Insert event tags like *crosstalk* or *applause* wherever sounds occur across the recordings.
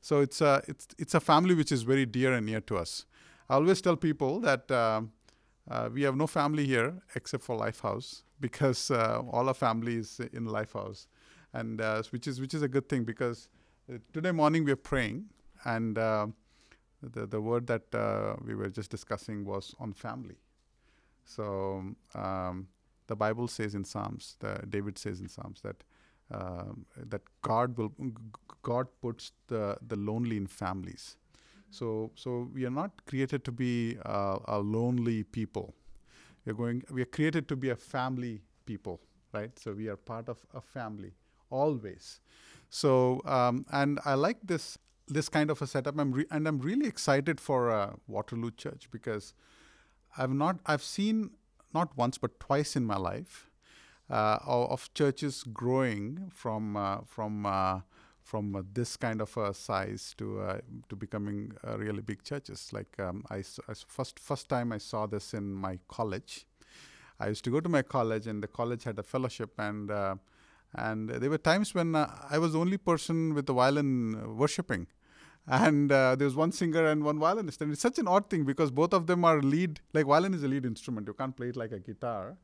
So it's a it's it's a family which is very dear and near to us. I always tell people that um, uh, we have no family here except for Lifehouse because uh, all our family is in Lifehouse, and uh, which is which is a good thing because uh, today morning we are praying and uh, the the word that uh, we were just discussing was on family. So um, the Bible says in Psalms, David says in Psalms that um, that God will God puts the the lonely in families. So so we are not created to be uh, a lonely people. We're going. We are created to be a family people, right? So we are part of a family always. So um, and I like this this kind of a setup. I'm re- and I'm really excited for uh, Waterloo Church because I've not I've seen not once but twice in my life of churches growing from uh, from uh, from uh, this kind of a size to uh, to becoming uh, really big churches. Like um, I, I first first time I saw this in my college. I used to go to my college, and the college had a fellowship, and uh, and there were times when uh, I was the only person with the violin uh, worshiping, and uh, there was one singer and one violinist, and it's such an odd thing because both of them are lead. Like violin is a lead instrument; you can't play it like a guitar,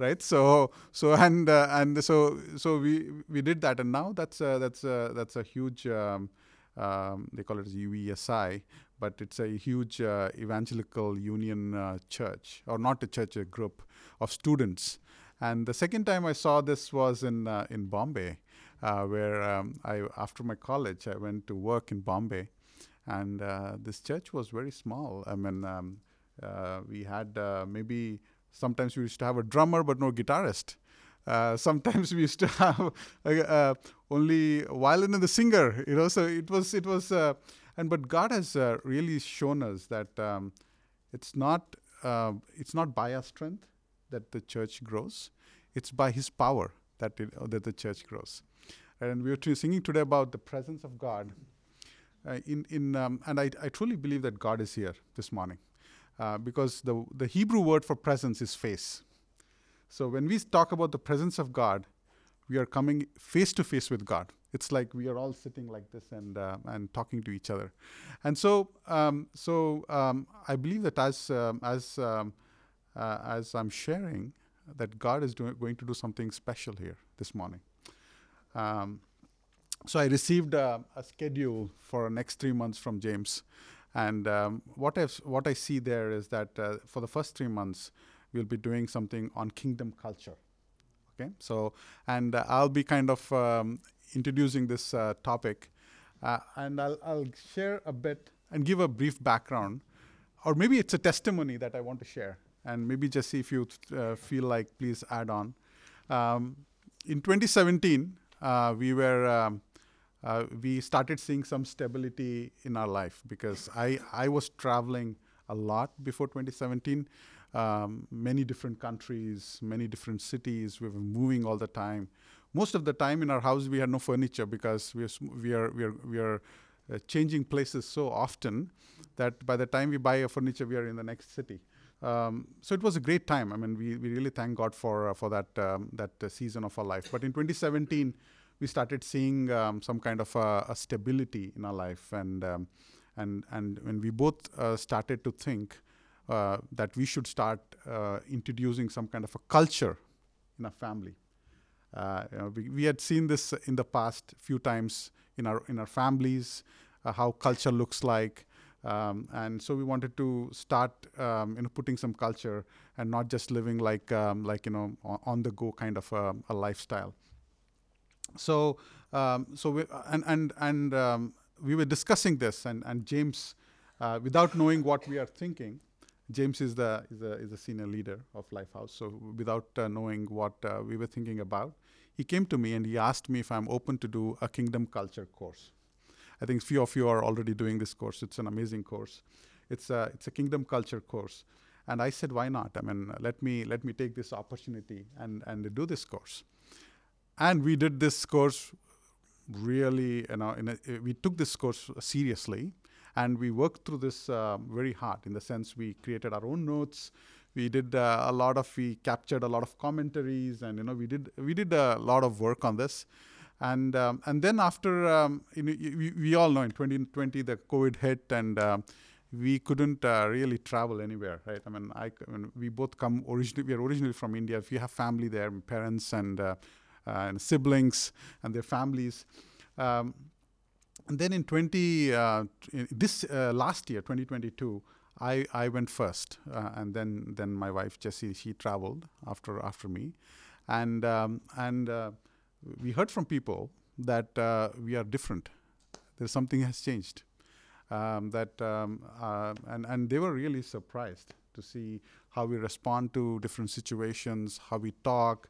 right? So so and uh, and so so we we did that, and now that's a, that's a, that's a huge. Um, um, they call it UESI, but it's a huge uh, evangelical union uh, church, or not a church, a group of students. And the second time I saw this was in uh, in Bombay, uh, where um, I after my college I went to work in Bombay, and uh, this church was very small. I mean, um, we had maybe sometimes we used to have a drummer but no guitarist. Uh, sometimes we used to have uh, uh, only violin and the singer. You know, so it was it was. Uh, and but God has uh, really shown us that um, it's not it's not by our strength that the church grows. It's by His power that it, that the church grows. And we were singing today about the presence of God. Uh, in in um, and I, I truly believe that God is here this morning, uh, because the the Hebrew word for presence is face. So when we talk about the presence of God, we are coming face to face with God. It's like we are all sitting like this and uh, and talking to each other, and so um, so um, I believe that as um, as um, uh, as I'm sharing, that God is doing, going to do something special here this morning. Um, so I received a schedule for the next three months from James, and um, what I what I see there is that uh, for the first three months we'll be doing something on kingdom culture. Okay, so and uh, I'll be kind of um, introducing this uh, topic, uh, and I'll I'll share a bit and give a brief background, or maybe it's a testimony that I want to share, and maybe just see if you uh, feel like please add on. Um, in 2017, uh, we were um, uh, we started seeing some stability in our life because I I was traveling a lot before 2017. Um, many different countries, many different cities. We were moving all the time. Most of the time in our house, we had no furniture because we are we are we are we are uh, changing places so often that by the time we buy a furniture, we are in the next city. Um, so it was a great time. I mean, we, we really thank God for uh, for that um, that uh, season of our life. But in 2017, we started seeing um, some kind of a, a stability in our life, and um, and and when we both uh, started to think uh, that we should start uh, introducing some kind of a culture in our family. Uh, you know, we, we had seen this in the past few times in our in our families, uh, how culture looks like, um, and so we wanted to start um, you know putting some culture and not just living like um, like you know on, on the go kind of a, a lifestyle. So um, so we, and and and um, we were discussing this, and and James, uh, without knowing what we are thinking, James is the is a is a senior leader of Lifehouse. So without uh, knowing what uh, we were thinking about, he came to me and he asked me if I'm open to do a kingdom culture course. I think few of you are already doing this course. It's an amazing course. It's a it's a kingdom culture course, and I said, why not? I mean, let me let me take this opportunity and and do this course. And we did this course really, you know, a, we took this course seriously and we worked through this uh, very hard in the sense we created our own notes we did uh, a lot of we captured a lot of commentaries and you know we did we did a lot of work on this And um, and then after um, you know, we, we all know in 2020 the COVID hit and um, we couldn't uh, really travel anywhere, right? I mean, I, I mean, we both come originally. We are originally from India. If you have family there, parents and uh, and siblings and their families. Um, and then in 20 uh, in this uh, last year, 2022, I, I went first, uh, and then then my wife Jessie she traveled after after me, and um, and we heard from people that we are different. There's something has changed um, that um, uh, and and they were really surprised to see how we respond to different situations, how we talk.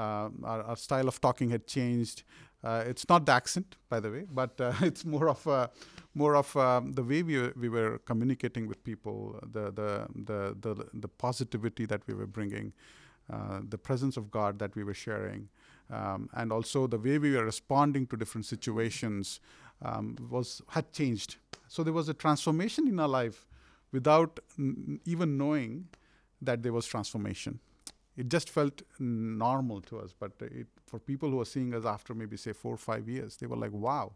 Uh, our, our, style of talking had changed. Uh, it's not the accent, by the way, but uh, *laughs* it's more of a, more of um, the way we were, we were communicating with people, the the the the, the positivity that we were bringing, uh, the presence of God that we were sharing, um, and also the way we were responding to different situations um, was had changed. So there was a transformation in our life without n- even knowing that there was transformation. It just felt normal to us. But it, for people who are seeing us after maybe say four or five years, they were like, "Wow,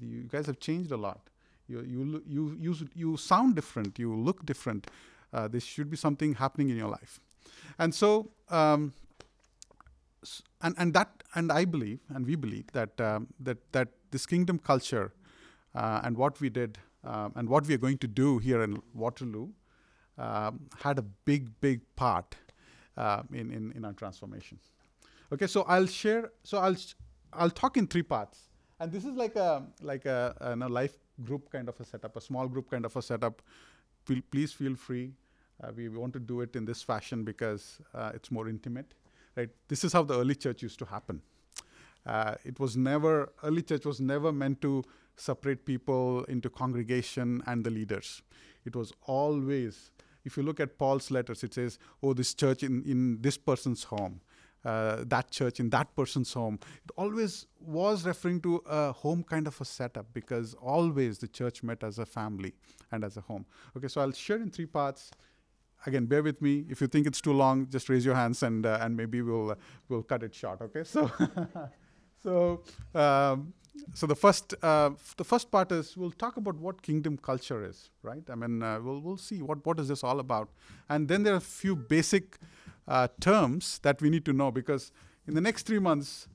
you guys have changed a lot. You you you you, you sound different. You look different. Uh, should be something happening in your life." And so. Um, and, and that and I believe and we believe that um, that that this kingdom culture uh, and what we did um, and what we are going to do here in Waterloo um, had a big, big part uh, in, in, in our transformation. Okay, so I'll share. So I'll I'll talk in three parts, and this is like a like a, a, life group kind of a setup, a small group kind of a setup. Please feel free. Uh, we want to do it in this fashion because uh, it's more intimate, right? This is how the early church used to happen. Uh, it was never early church was never meant to separate people into congregation and the leaders. It was always, if you look at Paul's letters, it says, oh, this church in, in this person's home, uh, that church in that person's home. It always was referring to a home kind of a setup because always the church met as a family and as a home. Okay, so I'll share in three parts. Again, bear with me. If you think it's too long, just raise your hands and uh, and maybe we'll uh, we'll cut it short. Okay, so *laughs* so um, so the first uh, the first part is we'll talk about what kingdom culture is, right? I mean, uh, we'll we'll see what what is this all about, and then there are a few basic uh, terms that we need to know because in the next three months,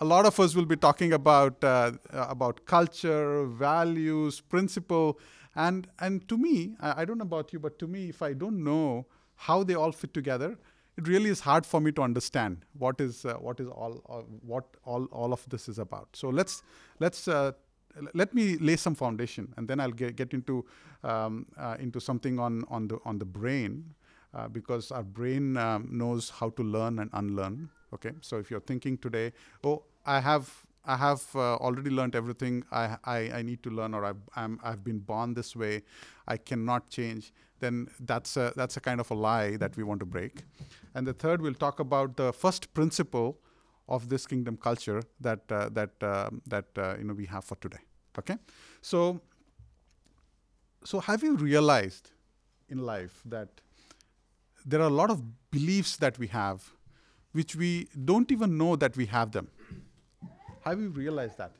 a lot of us will be talking about uh, about culture, values, principle, and and to me, I, I don't know about you, but to me, if I don't know how they all fit together, it really is hard for me to understand what is uh, what is all uh, what all all of this is about. So let's let's uh, let me lay some foundation, and then I'll get, get into um, uh, into something on on the on the brain, uh, because our brain um, knows how to learn and unlearn. Okay, so if you're thinking today, oh, I have I have uh, already learned everything I, I, I, need to learn, or I've, I'm, I've been born this way, I cannot change, then that's a, that's a kind of a lie that we want to break. And the third, we'll talk about the first principle of this kingdom culture that, uh, that, uh, that uh, you know, we have for today. Okay? So, so have you realized in life that there are a lot of beliefs that we have which we don't even know that we have them? Have you realized that?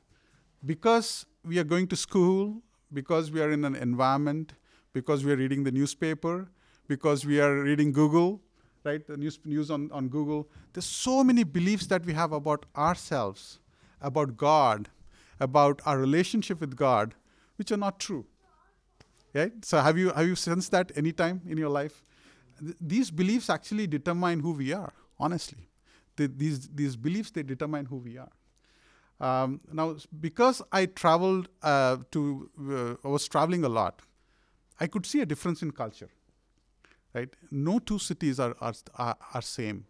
Because we are going to school, because we are in an environment, because we are reading the newspaper, because we are reading Google, right? The news, news on, on Google. There's so many beliefs that we have about ourselves, about God, about our relationship with God, which are not true. Right? So have you have you sensed that any time in your life? Th- these beliefs actually determine who we are. Honestly, these these beliefs they determine who we are. Um, now, because I traveled uh, to, uh, I was traveling a lot, I could see a difference in culture. Right? No two cities are are, are, same.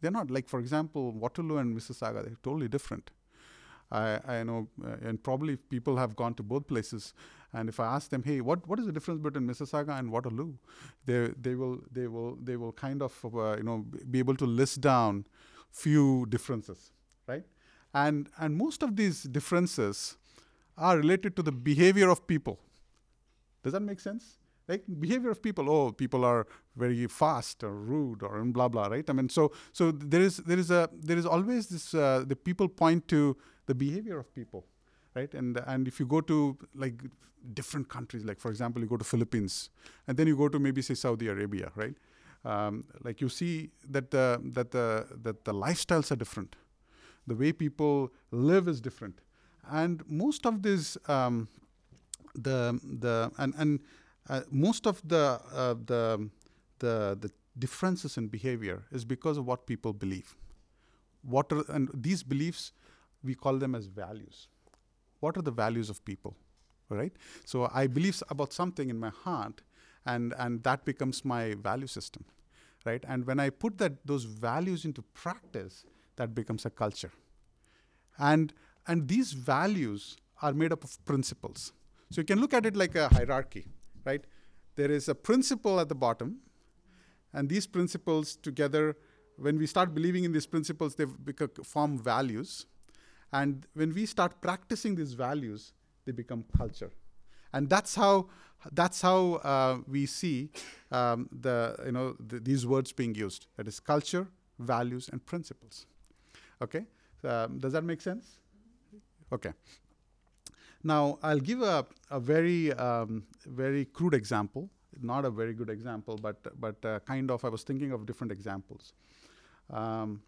They're not like, for example, Waterloo and Mississauga. They're totally different. I, I know, uh, and probably people have gone to both places. And if I ask them, hey, what, what is the difference between Mississauga and Waterloo? They, they will they will they will kind of uh, you know be able to list down few differences, right? And, and most of these differences are related to the behavior of people. Does that make sense? Like behavior of people. Oh, people are very fast or rude or blah blah. Right. I mean, so so there is there is a there is always this. Uh, the people point to the behavior of people, right? And and if you go to like different countries, like for example, you go to Philippines, and then you go to maybe say Saudi Arabia, right? Um, like you see that the that the that the lifestyles are different, the way people live is different, and most of this um, the the and and uh, most of the uh, the the the differences in behavior is because of what people believe. What are and these beliefs we call them as values. What are the values of people, right? So I believe about something in my heart, and and that becomes my value system, right? And when I put that those values into practice, that becomes a culture. And and these values are made up of principles. So you can look at it like a hierarchy, right? There is a principle at the bottom, and these principles together, when we start believing in these principles, they become form values and when we start practicing these values, they become culture. And that's how that's how uh, we see um, the you know the, these words being used. That is culture, values, and principles. Okay, um, does that make sense? Okay. Now I'll give a, a very um, very crude example, not a very good example, but but uh, kind of I was thinking of different examples. Um,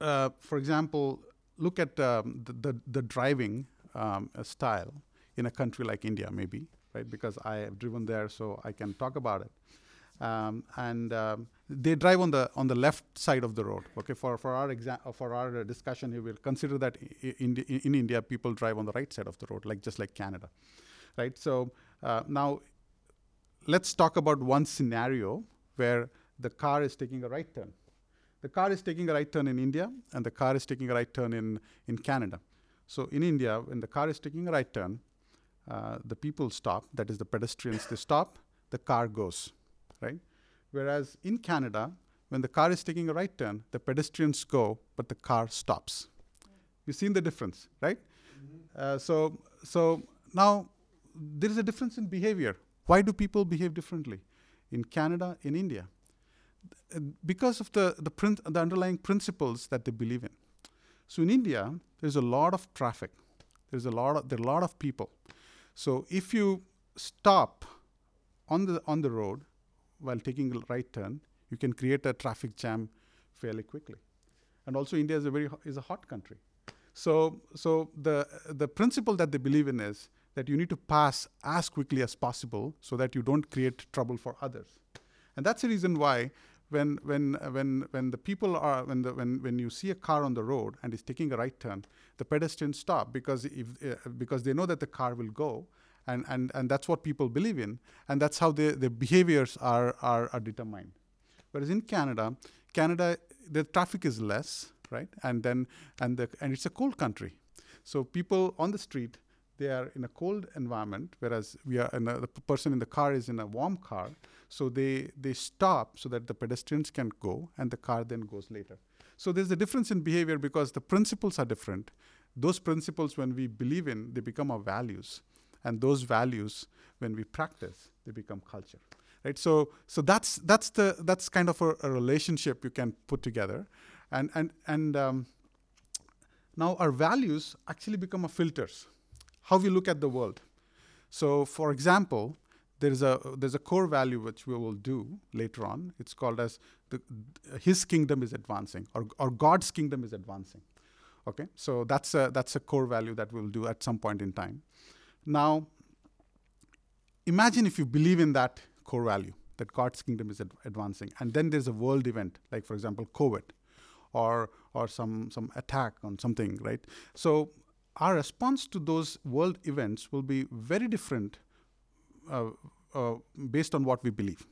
uh, for example, look at um, the, the, the, driving um, style in a country like India, maybe, right? Because I have driven there, so I can talk about it. Um, and um, they drive on the on the left side of the road. Okay, for for our exam for our discussion here, we'll consider that in, in India people drive on the right side of the road, like just like Canada, right? So uh, now let's talk about one scenario where the car is taking a right turn the car is taking a right turn in India and the car is taking a right turn in, in Canada. So in India, when the car is taking a right turn, uh, the people stop, that is the pedestrians, they stop, the car goes, right? Whereas in Canada, when the car is taking a right turn, the pedestrians go, but the car stops. You've seen the difference, right? Mm-hmm. Uh, so, so now there is a difference in behavior. Why do people behave differently in Canada, in India? because of the, the, print, the underlying principles that they believe in. So in India, there's a lot of traffic. There's a lot of, there are a lot of people. So if you stop on the, on the road while taking a right turn, you can create a traffic jam fairly quickly. And also India is a very is a hot country. So, so the, the principle that they believe in is that you need to pass as quickly as possible so that you don't create trouble for others. And that's the reason why when when when when the people are when the when when you see a car on the road and is taking a right turn, the pedestrians stop because if uh, because they know that the car will go, and and and that's what people believe in, and that's how the the behaviors are are, are determined. Whereas in Canada, Canada the traffic is less, right? And then and the and it's a cold country, so people on the street they are in a cold environment, whereas we are a, the person in the car is in a warm car. So they, they stop so that the pedestrians can go and the car then goes later. So there's a difference in behavior because the principles are different. Those principles, when we believe in, they become our values. And those values, when we practice, they become culture. Right? So, so that's, that's, the, that's kind of a, a relationship you can put together. And, and, and um, now our values actually become a filters, how we look at the world. So, for example, there's a there's a core value which we will do later on. It's called as the, His kingdom is advancing, or or God's kingdom is advancing. Okay, so that's a that's a core value that we'll do at some point in time. Now, imagine if you believe in that core value that God's kingdom is ad- advancing, and then there's a world event, like for example, COVID, or or some some attack on something, right? So our response to those world events will be very different uh, uh, based on what we believe.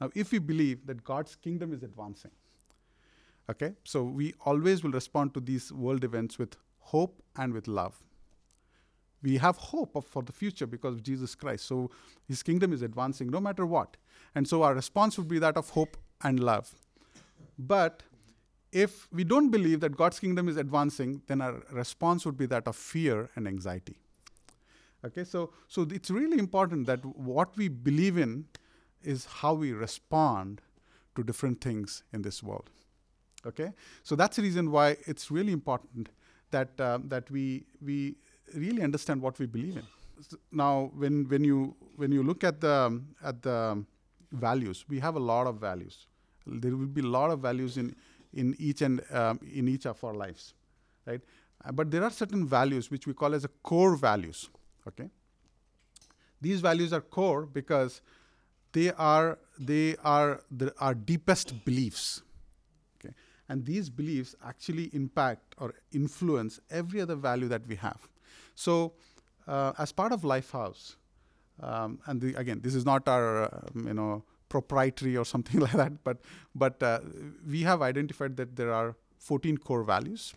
Now, if we believe that God's kingdom is advancing, okay, so we always will respond to these world events with hope and with love. We have hope of, for the future because of Jesus Christ. So his kingdom is advancing no matter what. And so our response would be that of hope and love. But if we don't believe that God's kingdom is advancing, then our response would be that of fear and anxiety. Okay, so so it's really important that what we believe in is how we respond to different things in this world. Okay, so that's the reason why it's really important that uh, that we we really understand what we believe in. Now, when when you when you look at the at the values, we have a lot of values. There will be a lot of values in in each and um, in each of our lives, right? Uh, but there are certain values which we call as a core values. Okay, these values are core because they are they are the, our deepest beliefs. Okay, and these beliefs actually impact or influence every other value that we have. So, uh, as part of Lifehouse, um, and the, again, this is not our uh, you know proprietary or something *laughs* like that, but but uh, we have identified that there are 14 core values,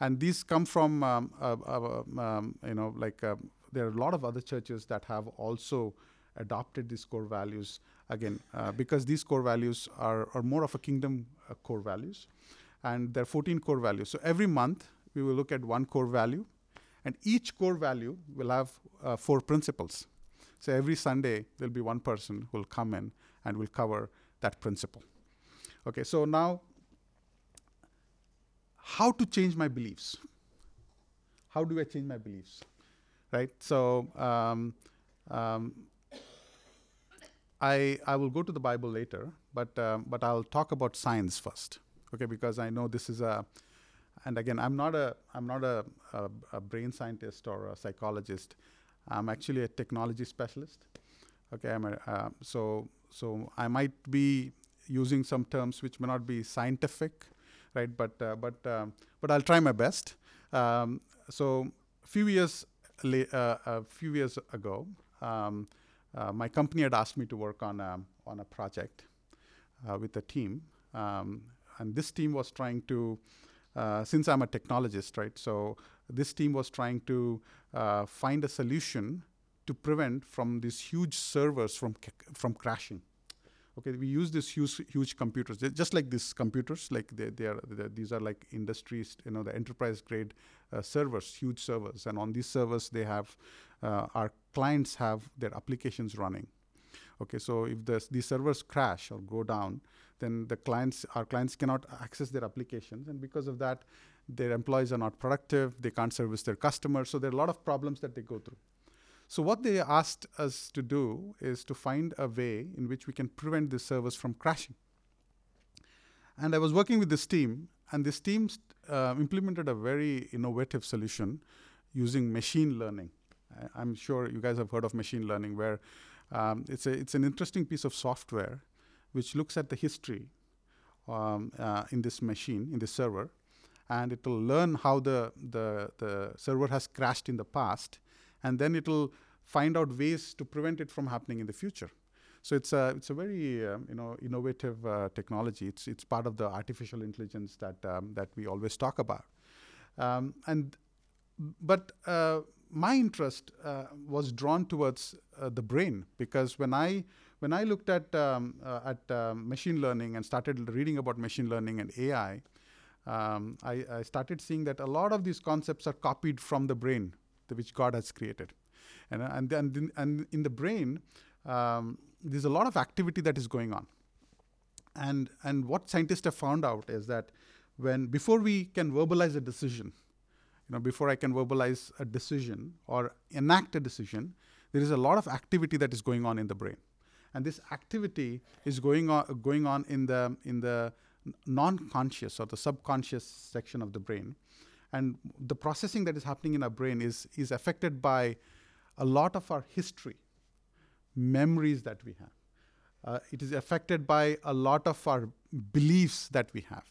and these come from um, uh, uh, um, you know like uh, there are a lot of other churches that have also adopted these core values. Again uh, because these core values are, are more of a kingdom core values and there are 14 core values. So every month we will look at one core value and each core value will have uh, four principles. So every sunday there'll be one person who will come in and will cover that principle. Okay so now how to change my beliefs? How do i change my beliefs? Right so um, um, I, I will go to the Bible later, but, um, but I'll talk about science first, okay? Because I know this is a, and again, I'm not a, I'm not a, a, a brain scientist or a psychologist. I'm actually a technology specialist. Okay, I'm a, uh, so so I might be using some terms which may not be scientific, right? But uh, but um, but I'll try my best. Um, so a few years la- uh, a few years ago, um, uh, my company had asked me to work on a, on a project uh, with a team. Um, and this team was trying to, uh, since I'm a technologist, right? So this team was trying to uh, find a solution to prevent from these huge servers from, from crashing. Okay, we use these huge, huge computers, They're just like these computers, like they, they are, they, these are like industries, you know, the enterprise grade uh, servers, huge servers. And on these servers, they have uh, our clients have their applications running. Okay, so if the, servers crash or go down, then the clients, our clients cannot access their applications, and because of that, their employees are not productive. They can't service their customers. So there are a lot of problems that they go through. So what they asked us to do is to find a way in which we can prevent the servers from crashing. And I was working with this team, and this team uh, implemented a very innovative solution using machine learning. I'm sure you guys have heard of machine learning, where um, it's, a, it's an interesting piece of software which looks at the history um, uh, in this machine, in this server, and it will learn how the, the, the server has crashed in the past, and then it will find out ways to prevent it from happening in the future. So it's a it's a very um, you know innovative uh, technology. It's it's part of the artificial intelligence that um, that we always talk about. Um, and but uh, my interest uh, was drawn towards uh, the brain because when I when I looked at um, uh, at um, machine learning and started reading about machine learning and AI, um, I, I, started seeing that a lot of these concepts are copied from the brain, which God has created, and and then and in the brain, um, there's a lot of activity that is going on, and and what scientists have found out is that when before we can verbalize a decision, know, before I can verbalize a decision or enact a decision, there is a lot of activity that is going on in the brain. And this activity is going on, going on in the, in the non-conscious or the subconscious section of the brain. And the processing that is happening in our brain is, is affected by a lot of our history, memories that we have. Uh, it is affected by a lot of our beliefs that we have,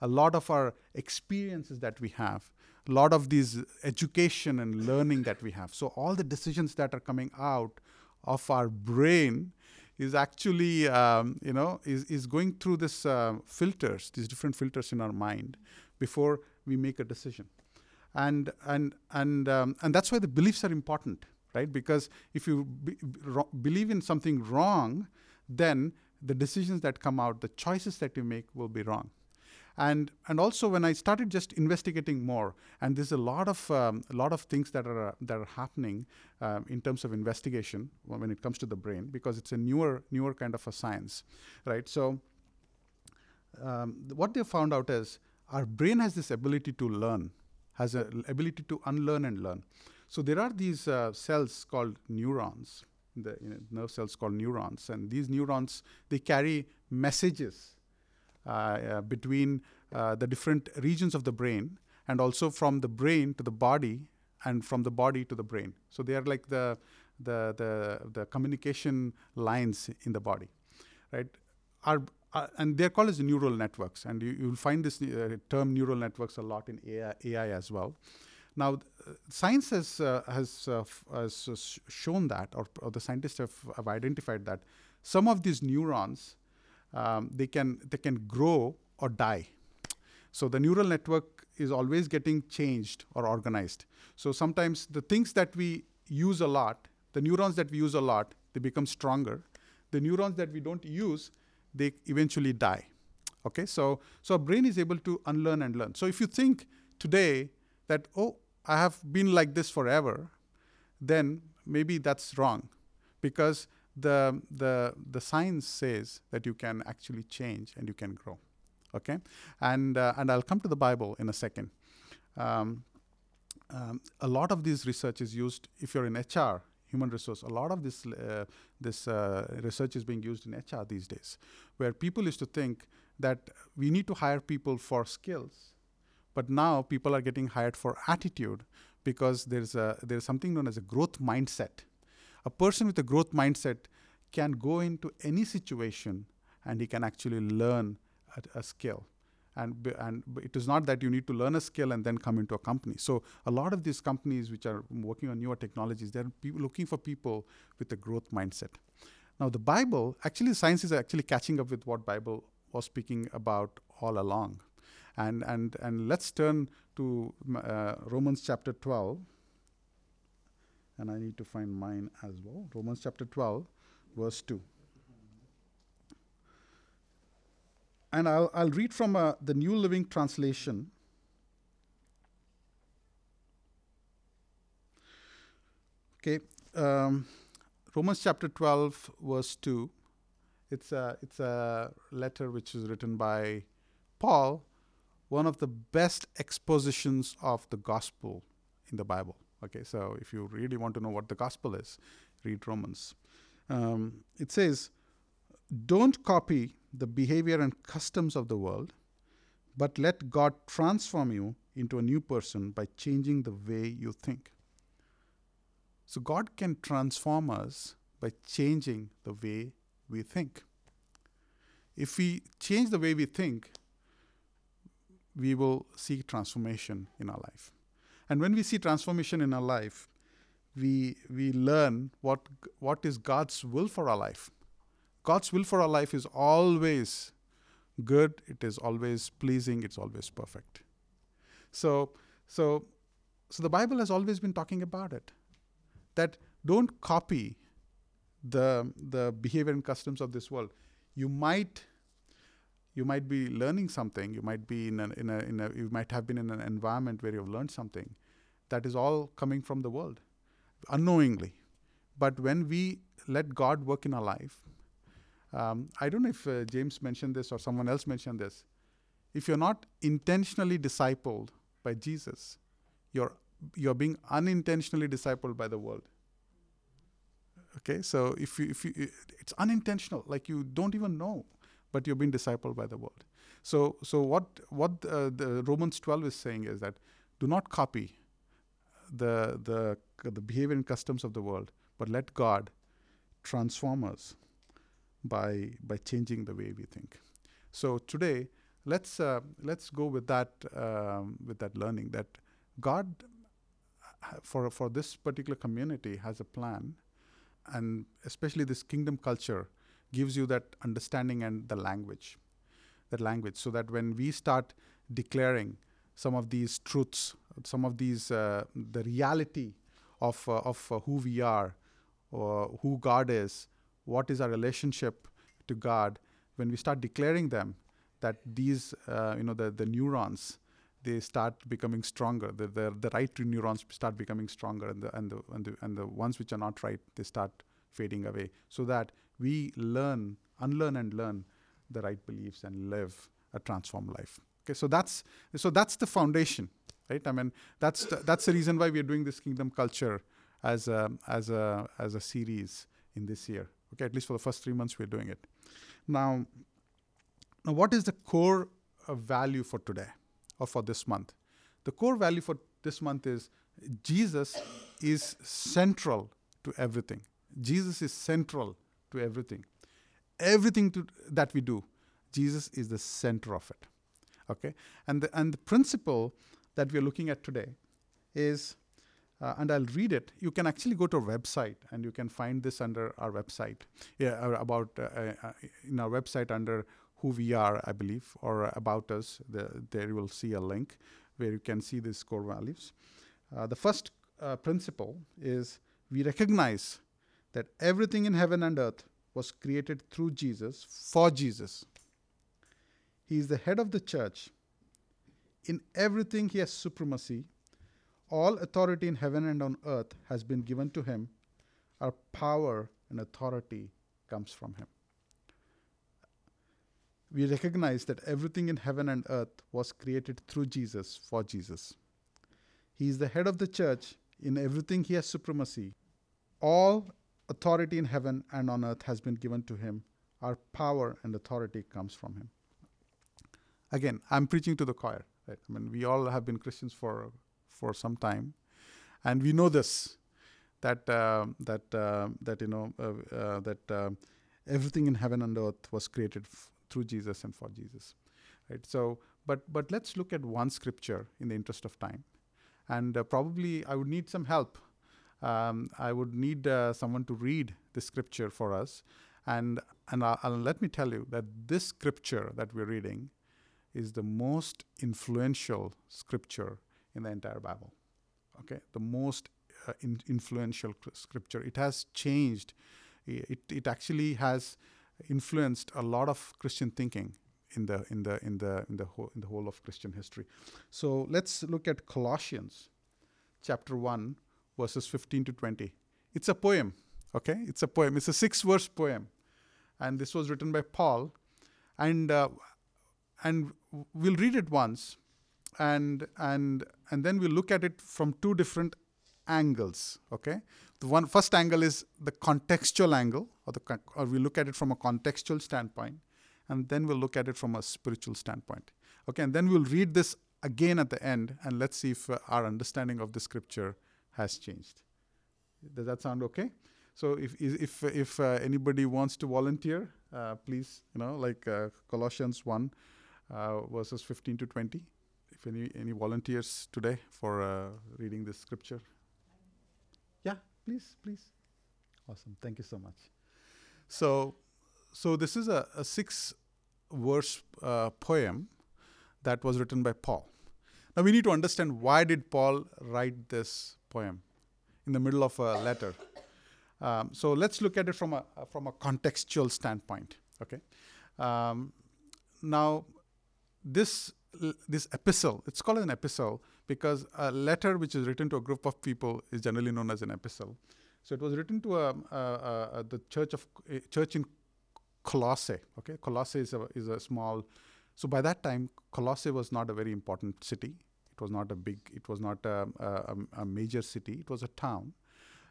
a lot of our experiences that we have, a lot of these education and learning that we have. So all the decisions that are coming out of our brain is actually, um, you know, is, is going through this uh, filters, these different filters in our mind before we make a decision. And, and, and, um, and that's why the beliefs are important, right? Because if you be, believe in something wrong, then the decisions that come out, the choices that you make will be wrong. And and also when I started just investigating more, and there's a lot of um, a lot of things that are that are happening um, in terms of investigation when it comes to the brain because it's a newer newer kind of a science, right? So um, what they found out is our brain has this ability to learn, has an ability to unlearn and learn. So there are these uh, cells called neurons, the you know, nerve cells called neurons, and these neurons they carry messages between uh, the different regions of the brain and also from the brain to the body and from the body to the brain. So they are like the the the, the communication lines in the body, right? Uh, and they're called as neural networks, and you, will find this uh, term neural networks a lot in AI, AI as well. Now, uh, science has has, has shown that, or, or the scientists have, have identified that some of these neurons um, they can they can grow or die. So the neural network is always getting changed or organized. So sometimes the things that we use a lot, the neurons that we use a lot, they become stronger. The neurons that we don't use, they eventually die. Okay, so so our brain is able to unlearn and learn. So if you think today that oh I have been like this forever, then maybe that's wrong, because the, the, the science says that you can actually change and you can grow. Okay? And, uh, and I'll come to the Bible in a second. Um, um, a lot of this research is used, if you're in HR, human resource, a lot of this, uh, this uh, research is being used in HR these days, where people used to think that we need to hire people for skills, but now people are getting hired for attitude because there's, a, there's something known as a growth mindset a person with a growth mindset can go into any situation and he can actually learn a, a skill. And, and it is not that you need to learn a skill and then come into a company. So a lot of these companies which are working on newer technologies, they're looking for people with a growth mindset. Now the Bible, actually science is actually catching up with what Bible was speaking about all along. And, and, and let's turn to uh, Romans chapter 12 and I need to find mine as well. Romans chapter 12, verse 2. And I'll, I'll read from uh, the New Living Translation. Okay, um, Romans chapter 12, verse 2. It's a, it's a letter which is written by Paul, one of the best expositions of the gospel in the Bible. Okay, so if you really want to know what the gospel is, read Romans. Um, it says, Don't copy the behavior and customs of the world, but let God transform you into a new person by changing the way you think. So, God can transform us by changing the way we think. If we change the way we think, we will see transformation in our life. And when we see transformation in our life, we, we learn what, what is God's will for our life. God's will for our life is always good, it is always pleasing, it's always perfect. So, so, so the Bible has always been talking about it. That don't copy the, the behavior and customs of this world. You might you might be learning something you might be in a, in a, in a you might have been in an environment where you've learned something that is all coming from the world unknowingly. But when we let God work in our life, um, I don't know if uh, James mentioned this or someone else mentioned this. If you're not intentionally discipled by Jesus, you're you're being unintentionally discipled by the world. Okay, so if you if you it's unintentional, like you don't even know, but you're being discipled by the world. So so what what uh, the Romans 12 is saying is that do not copy the, the, the behavior and customs of the world, but let God transform us by, by changing the way we think. So today, let's, uh, let's go with that, um, with that learning that God, for, for this particular community, has a plan, and especially this kingdom culture gives you that understanding and the language, that language, so that when we start declaring some of these truths some of these uh, the reality of uh, of uh, who we are, or who God is, what is our relationship to God. When we start declaring them, that these, uh, you know, the, the neurons, they start becoming stronger. The, the, the right neurons start becoming stronger, and the, and, the, and, the, and the ones which are not right, they start fading away. So that we learn, unlearn and learn the right beliefs and live a transformed life. Okay, so that's so that's the foundation, right? I mean, that's the, that's the reason why we are doing this kingdom culture as a as a as a series in this year. Okay, at least for the first three months we're doing it. Now, now what is the core uh, value for today or for this month? The core value for this month is Jesus is central to everything. Jesus is central to everything. Everything to, that we do, Jesus is the center of it. Okay, and the, and the principle that we are looking at today is, uh, and I'll read it. You can actually go to our website and you can find this under our website. Yeah, about uh, uh, in our website under who we are, I believe, or about us. The, there you will see a link where you can see these core values. Uh, the first uh, principle is we recognize that everything in heaven and earth was created through Jesus for Jesus. He is the head of the church. In everything, he has supremacy. All authority in heaven and on earth has been given to him. Our power and authority comes from him. We recognize that everything in heaven and earth was created through Jesus for Jesus. He is the head of the church. In everything, he has supremacy. All authority in heaven and on earth has been given to him. Our power and authority comes from him again, I'm preaching to the choir. Right? I mean, we all have been Christians for for some time, and we know this that uh, that uh, that you know uh, uh that uh, everything in heaven and earth was created f- through Jesus and for Jesus, right? So, but but let's look at one scripture in the interest of time, and uh, probably I would need some help. Um, I would need someone to read the scripture for us, and and I'll, I'll let me tell you that this scripture that we're reading is the most influential scripture in the entire Bible. Okay, the most uh, in influential scripture. It has changed. It, it actually has influenced a lot of Christian thinking in the in the in the in the whole in the whole of Christian history. So let's look at Colossians, chapter one, verses fifteen to twenty. It's a poem. Okay, it's a poem. It's a six-verse poem, and this was written by Paul. And uh, and we'll read it once and and and then we'll look at it from two different angles okay? The one first angle is the contextual angle or the or we look at it from a contextual standpoint and then we'll look at it from a spiritual standpoint okay? And then we'll read this again at the end and let's see if uh, our understanding of the scripture has changed. Does that sound okay? So if if if uh, anybody wants to volunteer uh, please you know like uh, colossians 1 uh, verses 15 to 20. If any, any volunteers today for uh, reading this scripture? Yeah, please, please. Awesome. Thank you so much. So, so this is a, a six verse uh, poem that was written by Paul. Now we need to understand why did Paul write this poem in the middle of a letter. Um, so let's look at it from a from a contextual standpoint. Okay. Um, now this this epistle it's called an epistle because a letter which is written to a group of people is generally known as an epistle. So it was written to a, a, a the church of eh, church in colossae okay? Colossae is a, is a small so by that time colossae was not a very important city. It was not a big it was not a, a major city. It was a town.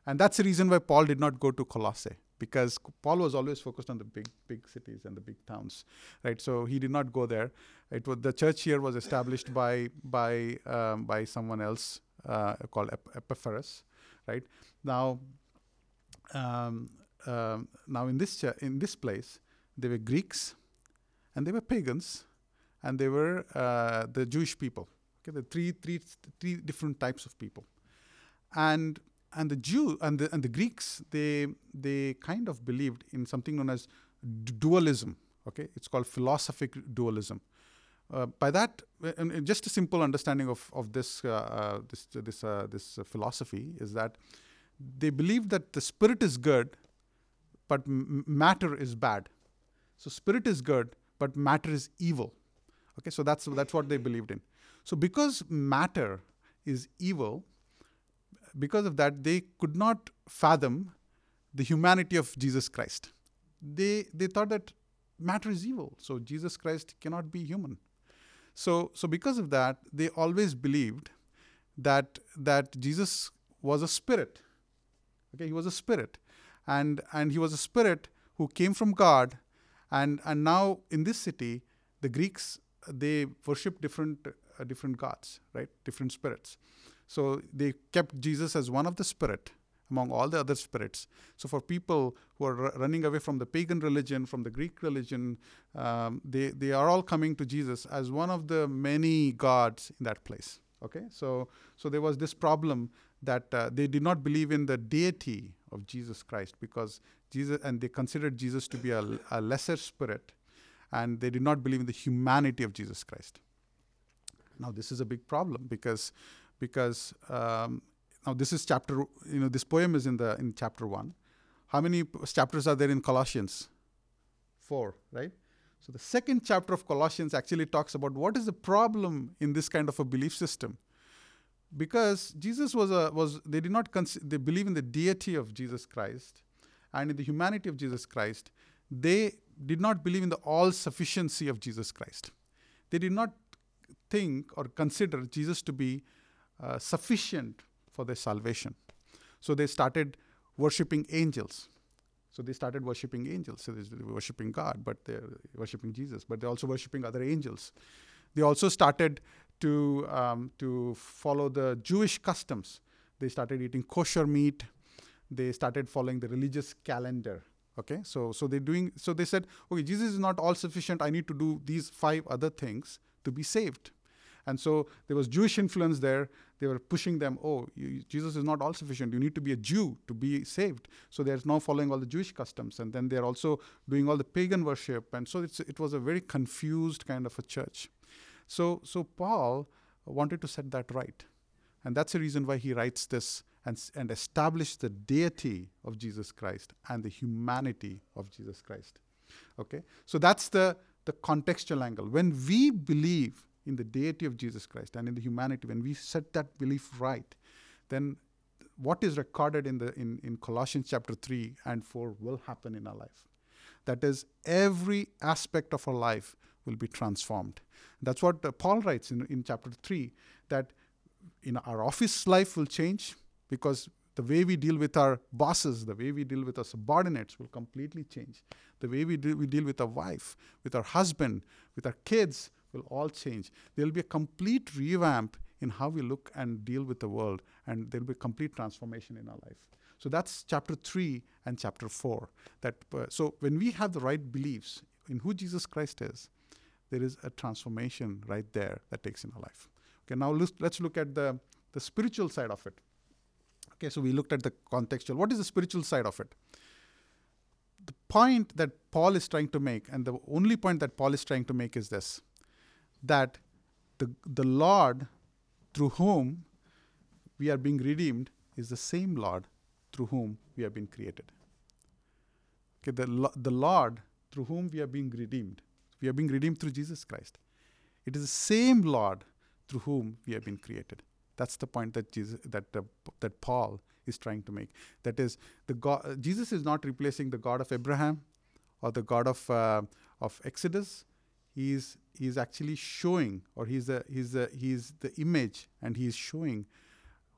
And that's the reason why paul did not go to colossae because Paul was always focused on the big big cities and the big towns, right? So he did not go there. It was the church here was established by by um, by someone else uh, called Ep- Epaphras, right? Now, um, um, now in this ch- in this place, there were Greeks, and they were pagans, and they were uh, the Jewish people. Okay, the three three three different types of people, and and the Jew and the and the Greeks they they kind of believed in something known as dualism. Okay, it's called philosophic dualism. Uh, by that, and just a simple understanding of of this uh, uh, this this uh, this philosophy is that they believe that the spirit is good, but m- matter is bad. So spirit is good, but matter is evil. Okay, so that's that's what they believed in. So because matter is evil, because of that they could not fathom the humanity of Jesus Christ. They they thought that matter is evil, so Jesus Christ cannot be human. So so because of that, they always believed that that Jesus was a spirit. Okay, he was a spirit, and and he was a spirit who came from God, and and now in this city, the Greeks they worship different uh, different gods, right? Different spirits. So they kept Jesus as one of the spirit among all the other spirits. So for people who are r- running away from the pagan religion, from the Greek religion, um, they they are all coming to Jesus as one of the many gods in that place. Okay, so so there was this problem that uh, they did not believe in the deity of Jesus Christ because Jesus and they considered Jesus to be a, a lesser spirit, and they did not believe in the humanity of Jesus Christ. Now this is a big problem because because um, now this is chapter you know this poem is in the in chapter one. How many chapters are there in Colossians? Four, right? So the second chapter of Colossians actually talks about what is the problem in this kind of a belief system. Because Jesus was a was they did not cons- they believe in the deity of Jesus Christ and in the humanity of Jesus Christ. They did not believe in the all sufficiency of Jesus Christ. They did not think or consider Jesus to be uh, sufficient for their salvation. So they started worshiping angels. So they started worshiping angels. So they were worshiping God, but they're worshiping Jesus, but they're also worshiping other angels. They also started to, um, to follow the Jewish customs. They started eating kosher meat. They started following the religious calendar. Okay, so so they're doing. So they said, okay, Jesus is not all sufficient. I need to do these five other things to be saved. And so there was Jewish influence there. They were pushing them, oh, you, Jesus is not all sufficient. You need to be a Jew to be saved. So they're now following all the Jewish customs. And then they're also doing all the pagan worship. And so it was a very confused kind of a church. So, so Paul wanted to set that right. And that's the reason why he writes this and, and establish the deity of Jesus Christ and the humanity of Jesus Christ. Okay? So that's the, the contextual angle. When we believe in the deity of Jesus Christ and in the humanity, when we set that belief right, then what is recorded in the in, in Colossians chapter 3 and 4 will happen in our life. That is, every aspect of our life will be transformed. That's what uh, Paul writes in, in chapter 3 that in our office life will change because the way we deal with our bosses, the way we deal with our subordinates will completely change. The way we, we deal with our wife, with our husband, with our kids, will all change. There will be a complete revamp in how we look and deal with the world, and there will be a complete transformation in our life. So that's chapter 3 and chapter 4. That, uh, so when we have the right beliefs in who Jesus Christ is, there is a transformation right there that takes in our life. Okay, now let's, let's look at the, the spiritual side of it. Okay, so we looked at the contextual. What is the spiritual side of it? The point that Paul is trying to make, and the only point that Paul is trying to make is this that the, the Lord through whom we are being redeemed is the same Lord through whom we have been created. Okay, the, the Lord through whom we are being redeemed, we are being redeemed through Jesus Christ. It is the same Lord through whom we have been created. That's the point that Jesus, that uh, that Paul is trying to make. That is, the God, Jesus is not replacing the God of Abraham or the God of uh, of Exodus. He is he is actually showing, or he's the he's the he's the image, and he is showing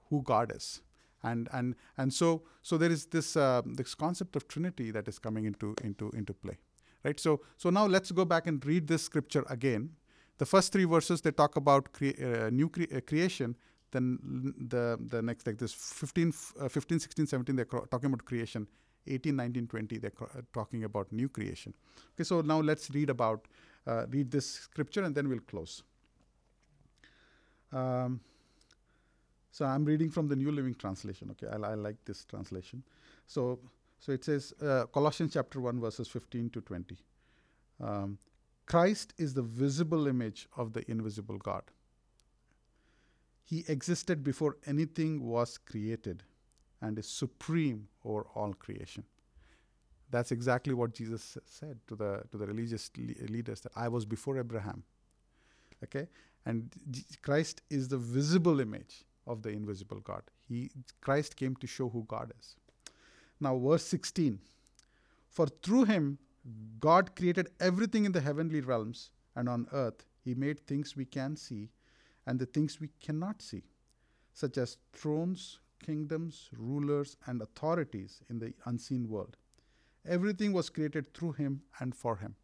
who God is. And and and so so there is this uh, this concept of Trinity that is coming into into into play, right? So so now let's go back and read this scripture again. The first three verses they talk about crea- uh, new cre- uh, creation. Then the the next like this 15, uh, 15 16 17 they're talking about creation 18 19 20 they're talking about new creation okay so now let's read about uh, read this scripture and then we'll close. Um, so I'm reading from the New Living Translation. Okay, I, I like this translation. So, so it says uh, Colossians chapter one verses 15 to 20. Um, Christ is the visible image of the invisible God. He existed before anything was created and is supreme over all creation. That's exactly what Jesus said to the, to the religious le- leaders that I was before Abraham. Okay? And J- Christ is the visible image of the invisible God. He Christ came to show who God is. Now verse 16. For through him God created everything in the heavenly realms and on earth. He made things we can see and the things we cannot see, such as thrones, kingdoms, rulers, and authorities in the unseen world. Everything was created through him and for him.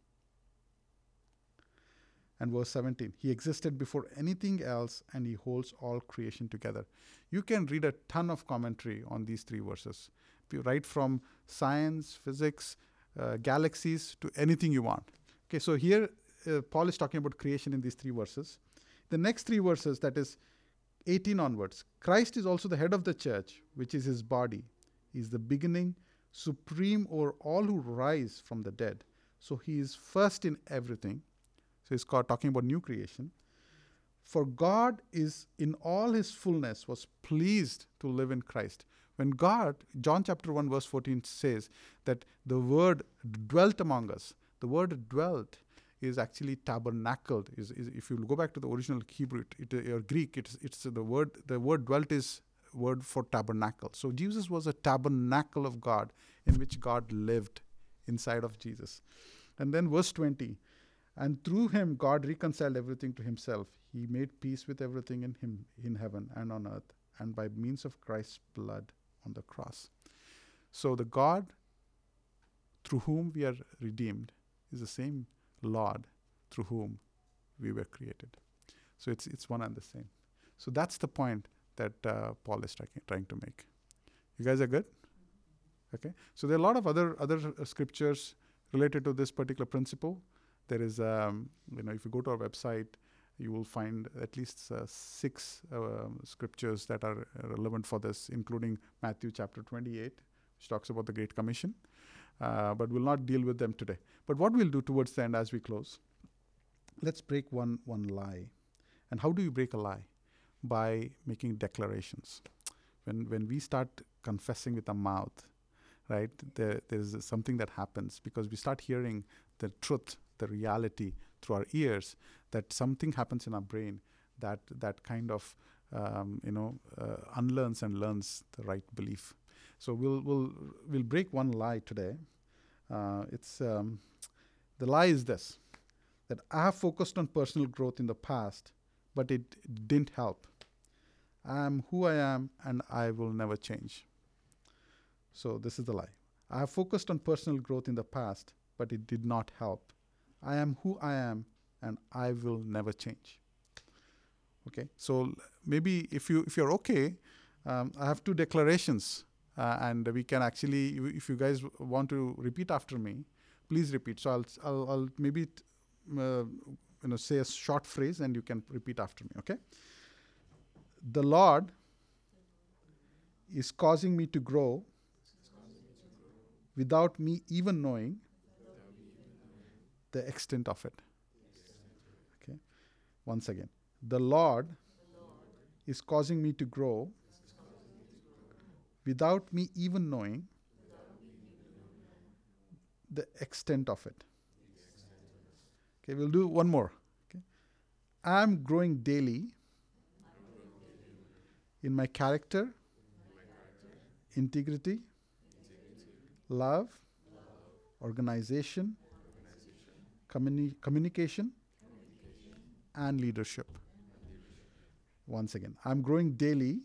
And verse 17, he existed before anything else and he holds all creation together. You can read a ton of commentary on these three verses, right from science, physics, uh, galaxies to anything you want. Okay, so here uh, Paul is talking about creation in these three verses. The next three verses, that is 18 onwards, Christ is also the head of the church, which is his body. He is the beginning, supreme over all who rise from the dead. So he is first in everything. So he's talking about new creation. For God is in all his fullness was pleased to live in Christ. When God, John chapter 1, verse 14 says that the word dwelt among us, the word dwelt is actually tabernacled. Is, is if you go back to the original Hebrew it, it, or Greek, it's it's the word the word dwelt is word for tabernacle. So Jesus was a tabernacle of God in which God lived inside of Jesus. And then verse 20, and through him God reconciled everything to himself. He made peace with everything in him in heaven and on earth, and by means of Christ's blood on the cross. So the God through whom we are redeemed is the same Lord through whom we were created. So it's, it's one and the same. So that's the point that uh, Paul is trying, to make. You guys are good? Okay. So there are a lot of other other scriptures related to this particular principle. There is, um, you know, if you go to our website, you will find at least uh, six uh, scriptures that are relevant for this, including Matthew chapter 28, which talks about the Great Commission uh, but we'll not deal with them today. But what we'll do towards the end as we close, let's break one, one lie. And how do you break a lie? By making declarations. When, when we start confessing with our mouth, right, there, there's something that happens because we start hearing the truth, the reality through our ears, that something happens in our brain that, that kind of um, you know, uh, unlearns and learns the right belief. So we'll we'll we'll break one lie today. Uh, it's um, the lie is this: that I have focused on personal growth in the past, but it didn't help. I am who I am, and I will never change. So this is the lie. I have focused on personal growth in the past, but it did not help. I am who I am, and I will never change. Okay, so maybe if you if you're okay, um, I have two declarations uh, and we can actually, if you guys want to repeat after me, please repeat. So I'll, I'll, I'll maybe t- uh, you know say a short phrase and you can repeat after me. Okay. The Lord is causing me to grow without me even knowing the extent of it. Okay. Once again, the Lord is causing me to grow without me even knowing the extent of it. Okay, we'll do one more. Okay. I'm growing daily in my character, integrity, love, organization, communi- communication, and leadership. Once again, I'm growing daily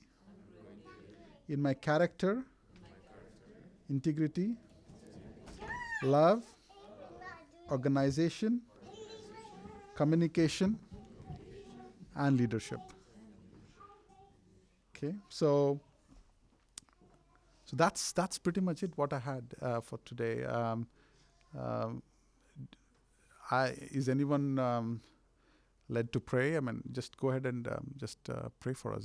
in my character, integrity, love, organization, communication, and leadership. Okay, so so that's that's pretty much it. What I had uh, for today. Um, um, I, is anyone um, led to pray? I mean, just go ahead and um, just uh, pray for us if